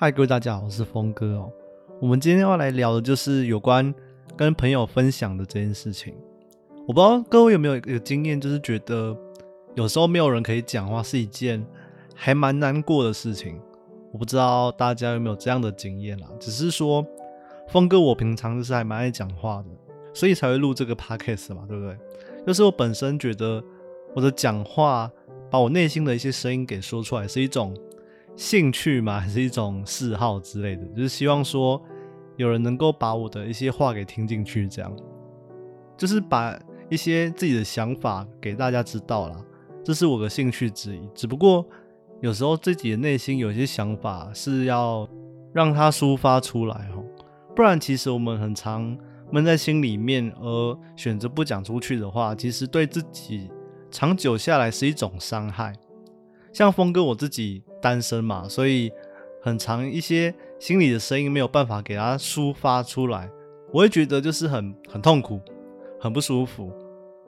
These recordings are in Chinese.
嗨，各位大家好，我是峰哥哦。我们今天要来聊的就是有关跟朋友分享的这件事情。我不知道各位有没有一个经验，就是觉得有时候没有人可以讲话是一件还蛮难过的事情。我不知道大家有没有这样的经验啦。只是说，峰哥我平常就是还蛮爱讲话的，所以才会录这个 podcast 嘛，对不对？就是我本身觉得我的讲话，把我内心的一些声音给说出来，是一种。兴趣嘛，还是一种嗜好之类的，就是希望说有人能够把我的一些话给听进去，这样就是把一些自己的想法给大家知道啦，这是我的兴趣之一。只不过有时候自己的内心有些想法是要让它抒发出来哦，不然其实我们很常闷在心里面，而选择不讲出去的话，其实对自己长久下来是一种伤害。像峰哥我自己。单身嘛，所以很长一些心里的声音没有办法给他抒发出来，我会觉得就是很很痛苦，很不舒服，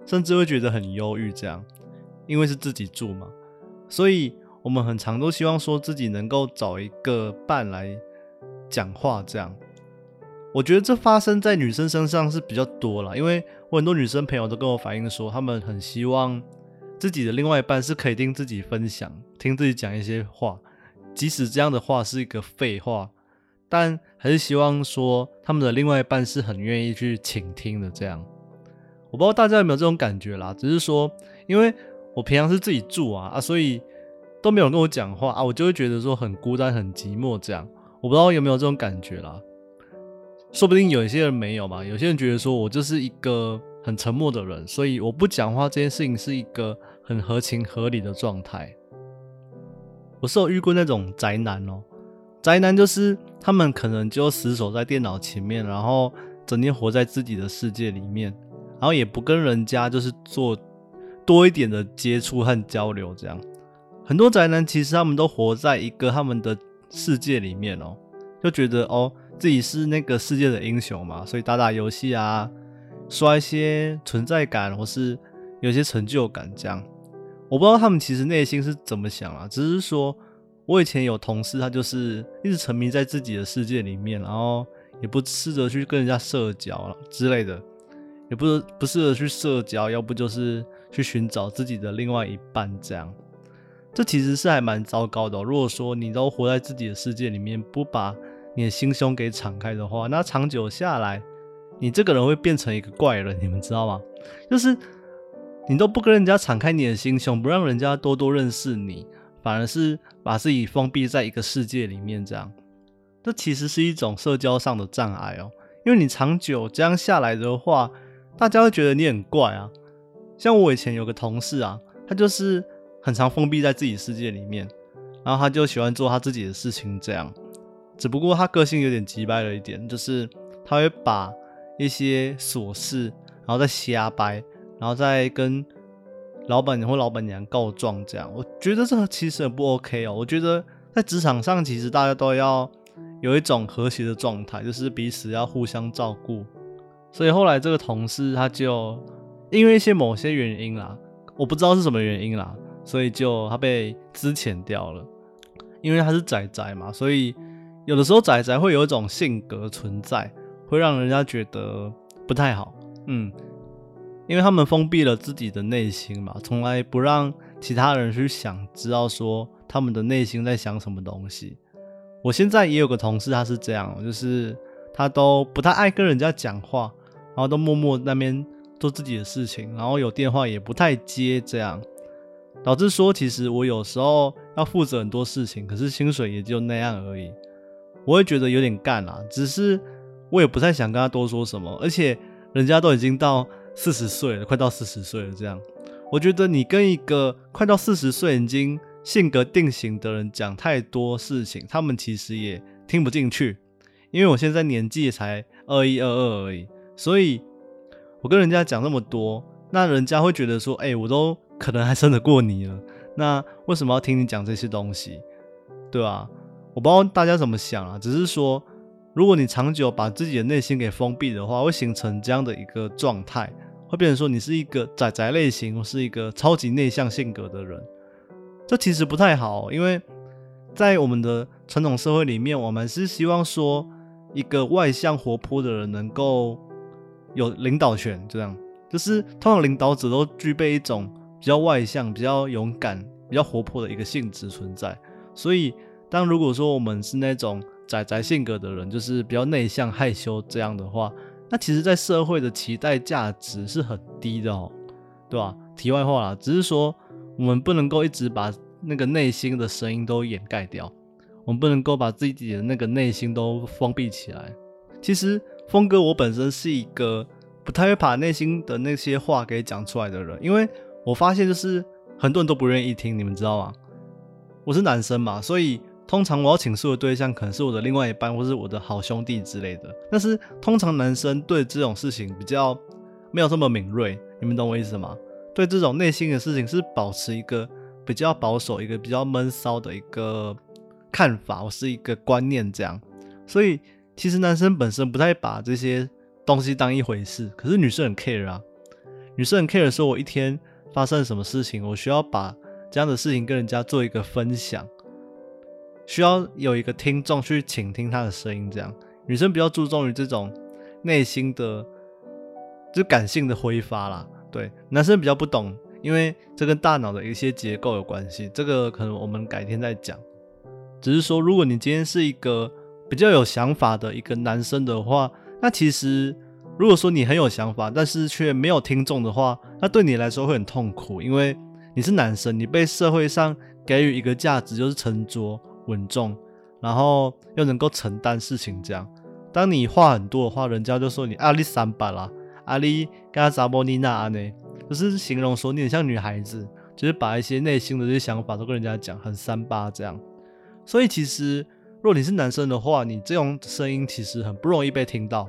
甚至会觉得很忧郁。这样，因为是自己住嘛，所以我们很长都希望说自己能够找一个伴来讲话。这样，我觉得这发生在女生身上是比较多了，因为我很多女生朋友都跟我反映说，她们很希望。自己的另外一半是可以听自己分享，听自己讲一些话，即使这样的话是一个废话，但还是希望说他们的另外一半是很愿意去倾听的。这样，我不知道大家有没有这种感觉啦。只是说，因为我平常是自己住啊啊，所以都没有人跟我讲话啊，我就会觉得说很孤单、很寂寞。这样，我不知道有没有这种感觉啦。说不定有一些人没有嘛，有些人觉得说我就是一个很沉默的人，所以我不讲话这件事情是一个。很合情合理的状态。我是有遇过那种宅男哦，宅男就是他们可能就死守在电脑前面，然后整天活在自己的世界里面，然后也不跟人家就是做多一点的接触和交流。这样，很多宅男其实他们都活在一个他们的世界里面哦，就觉得哦自己是那个世界的英雄嘛，所以打打游戏啊，刷一些存在感或是有些成就感这样。我不知道他们其实内心是怎么想啊，只是说，我以前有同事，他就是一直沉迷在自己的世界里面，然后也不试着去跟人家社交了之类的，也不是不试着去社交，要不就是去寻找自己的另外一半这样，这其实是还蛮糟糕的。如果说你都活在自己的世界里面，不把你的心胸给敞开的话，那长久下来，你这个人会变成一个怪人，你们知道吗？就是。你都不跟人家敞开你的心胸，不让人家多多认识你，反而是把自己封闭在一个世界里面，这样，这其实是一种社交上的障碍哦。因为你长久这样下来的话，大家会觉得你很怪啊。像我以前有个同事啊，他就是很常封闭在自己世界里面，然后他就喜欢做他自己的事情，这样。只不过他个性有点急掰了一点，就是他会把一些琐事，然后再瞎掰。然后再跟老板或老板娘告状，这样我觉得这个其实很不 OK 哦。我觉得在职场上，其实大家都要有一种和谐的状态，就是彼此要互相照顾。所以后来这个同事他就因为一些某些原因啦，我不知道是什么原因啦，所以就他被资遣掉了。因为他是仔仔嘛，所以有的时候仔仔会有一种性格存在，会让人家觉得不太好。嗯。因为他们封闭了自己的内心嘛，从来不让其他人去想，知道说他们的内心在想什么东西。我现在也有个同事，他是这样，就是他都不太爱跟人家讲话，然后都默默那边做自己的事情，然后有电话也不太接，这样导致说其实我有时候要负责很多事情，可是薪水也就那样而已，我会觉得有点干啊。只是我也不太想跟他多说什么，而且人家都已经到。四十岁了，快到四十岁了，这样，我觉得你跟一个快到四十岁已经性格定型的人讲太多事情，他们其实也听不进去。因为我现在年纪才二一二二而已，所以我跟人家讲那么多，那人家会觉得说，哎，我都可能还生得过你了，那为什么要听你讲这些东西？对吧？我不知道大家怎么想啊，只是说。如果你长久把自己的内心给封闭的话，会形成这样的一个状态，会变成说你是一个宅宅类型，或是一个超级内向性格的人。这其实不太好，因为在我们的传统社会里面，我们是希望说一个外向活泼的人能够有领导权，这样就是通常领导者都具备一种比较外向、比较勇敢、比较活泼的一个性质存在。所以，当如果说我们是那种宅宅性格的人，就是比较内向、害羞这样的话，那其实，在社会的期待价值是很低的哦，对吧？题外话啦，只是说我们不能够一直把那个内心的声音都掩盖掉，我们不能够把自己的那个内心都封闭起来。其实，峰哥我本身是一个不太会把内心的那些话给讲出来的人，因为我发现就是很多人都不愿意听，你们知道吗？我是男生嘛，所以。通常我要倾诉的对象可能是我的另外一半，或是我的好兄弟之类的。但是通常男生对这种事情比较没有这么敏锐，你们懂我意思吗？对这种内心的事情是保持一个比较保守、一个比较闷骚的一个看法，我是一个观念这样。所以其实男生本身不太把这些东西当一回事，可是女生很 care 啊。女生很 care 说，我一天发生什么事情，我需要把这样的事情跟人家做一个分享。需要有一个听众去倾听他的声音，这样女生比较注重于这种内心的，就感性的挥发啦。对，男生比较不懂，因为这跟大脑的一些结构有关系。这个可能我们改天再讲。只是说，如果你今天是一个比较有想法的一个男生的话，那其实如果说你很有想法，但是却没有听众的话，那对你来说会很痛苦，因为你是男生，你被社会上给予一个价值就是沉着。稳重，然后又能够承担事情，这样。当你话很多的话，人家就说你阿里三八啦，阿里跟扎波尼娜呢，就是形容说你很像女孩子，就是把一些内心的这些想法都跟人家讲，很三八这样。所以其实，若你是男生的话，你这种声音其实很不容易被听到。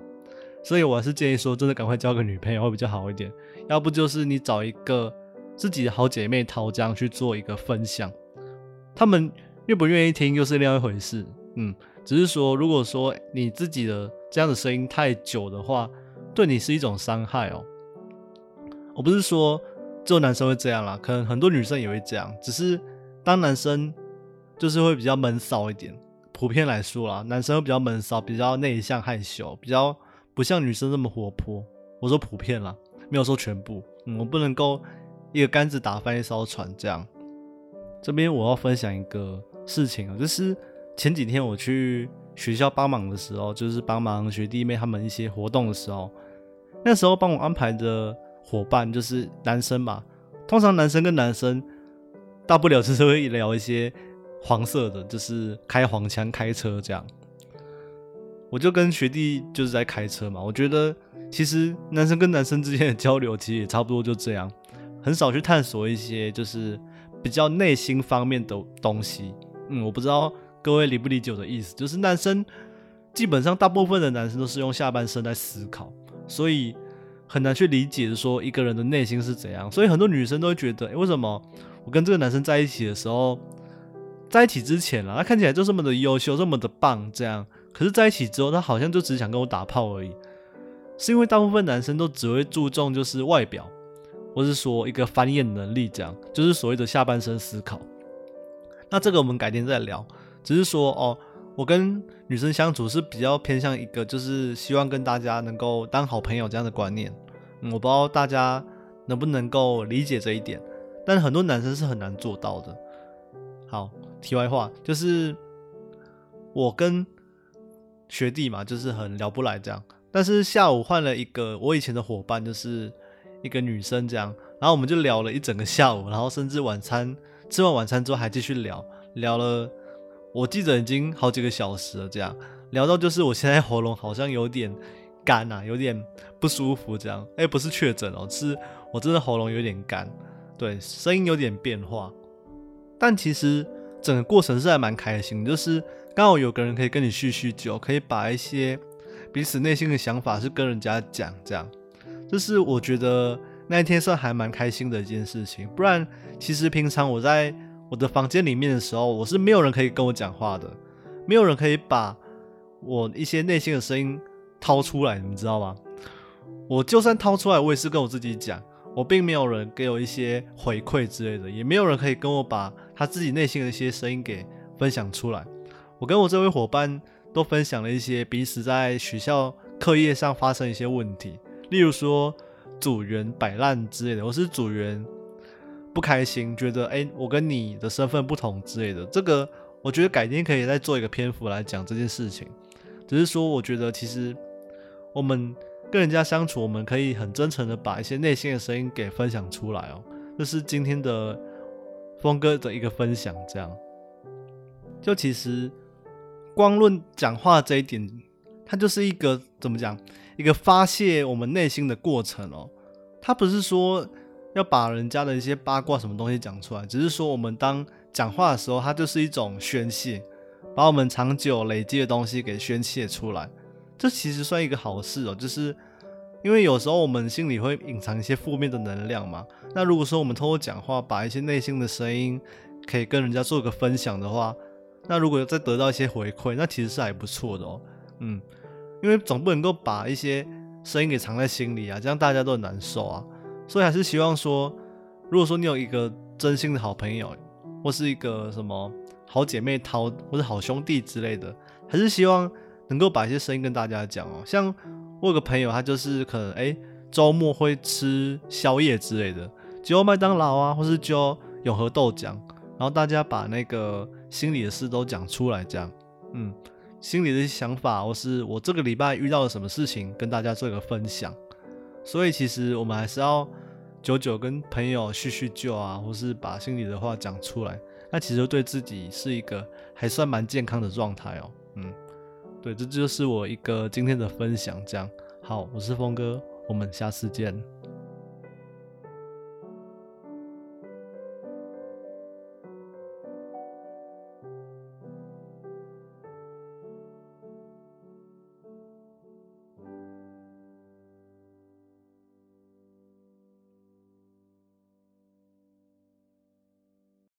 所以我还是建议说，真的赶快交个女朋友会比较好一点。要不就是你找一个自己的好姐妹掏江去做一个分享，他们。愿不愿意听又是另外一回事，嗯，只是说，如果说你自己的这样的声音太久的话，对你是一种伤害哦。我不是说只有男生会这样啦，可能很多女生也会这样，只是当男生就是会比较闷骚一点，普遍来说啦，男生会比较闷骚，比较内向害羞，比较不像女生那么活泼。我说普遍啦，没有说全部，嗯，我不能够一个杆子打翻一艘船这样。这边我要分享一个。事情啊，就是前几天我去学校帮忙的时候，就是帮忙学弟妹他们一些活动的时候，那时候帮我安排的伙伴就是男生嘛。通常男生跟男生，大不了就是会聊一些黄色的，就是开黄腔开车这样。我就跟学弟就是在开车嘛，我觉得其实男生跟男生之间的交流其实也差不多就这样，很少去探索一些就是比较内心方面的东西。嗯，我不知道各位理不理解我的意思，就是男生基本上大部分的男生都是用下半身在思考，所以很难去理解说一个人的内心是怎样。所以很多女生都会觉得，哎，为什么我跟这个男生在一起的时候，在一起之前啊，他看起来就这么的优秀，这么的棒，这样，可是在一起之后，他好像就只想跟我打炮而已。是因为大部分男生都只会注重就是外表，或是说一个翻页能力，这样，就是所谓的下半身思考。那这个我们改天再聊，只是说哦，我跟女生相处是比较偏向一个，就是希望跟大家能够当好朋友这样的观念。我不知道大家能不能够理解这一点，但很多男生是很难做到的。好，题外话就是我跟学弟嘛，就是很聊不来这样。但是下午换了一个我以前的伙伴，就是一个女生这样，然后我们就聊了一整个下午，然后甚至晚餐。吃完晚餐之后还继续聊聊了，我记得已经好几个小时了。这样聊到就是我现在喉咙好像有点干呐，有点不舒服。这样哎，不是确诊哦，是我真的喉咙有点干，对，声音有点变化。但其实整个过程是还蛮开心，就是刚好有个人可以跟你叙叙旧，可以把一些彼此内心的想法是跟人家讲，这样，这是我觉得。那一天算还蛮开心的一件事情，不然其实平常我在我的房间里面的时候，我是没有人可以跟我讲话的，没有人可以把我一些内心的声音掏出来，你知道吗？我就算掏出来，我也是跟我自己讲，我并没有人给我一些回馈之类的，也没有人可以跟我把他自己内心的一些声音给分享出来。我跟我这位伙伴都分享了一些彼此在学校课业上发生一些问题，例如说组员摆烂之类的，或是组员不开心，觉得哎，我跟你的身份不同之类的。这个我觉得改天可以再做一个篇幅来讲这件事情。只是说，我觉得其实我们跟人家相处，我们可以很真诚的把一些内心的声音给分享出来哦。这是今天的峰哥的一个分享，这样。就其实光论讲话这一点，它就是一个怎么讲，一个发泄我们内心的过程哦。它不是说要把人家的一些八卦什么东西讲出来，只是说我们当讲话的时候，它就是一种宣泄。把我们长久累积的东西给宣泄出来，这其实算一个好事哦。就是因为有时候我们心里会隐藏一些负面的能量嘛。那如果说我们通过讲话，把一些内心的声音可以跟人家做个分享的话，那如果再得到一些回馈，那其实是还不错的哦。嗯，因为总不能够把一些声音给藏在心里啊，这样大家都很难受啊。所以还是希望说，如果说你有一个真心的好朋友，或是一个什么。好姐妹淘或者好兄弟之类的，还是希望能够把一些声音跟大家讲哦。像我有个朋友，他就是可能哎周末会吃宵夜之类的，就麦当劳啊，或是就永和豆浆，然后大家把那个心里的事都讲出来，这样，嗯，心里的想法，或是我这个礼拜遇到了什么事情，跟大家做一个分享。所以其实我们还是要久久跟朋友叙叙旧啊，或是把心里的话讲出来。那其实对自己是一个还算蛮健康的状态哦，嗯，对，这就是我一个今天的分享，这样，好，我是峰哥，我们下次见。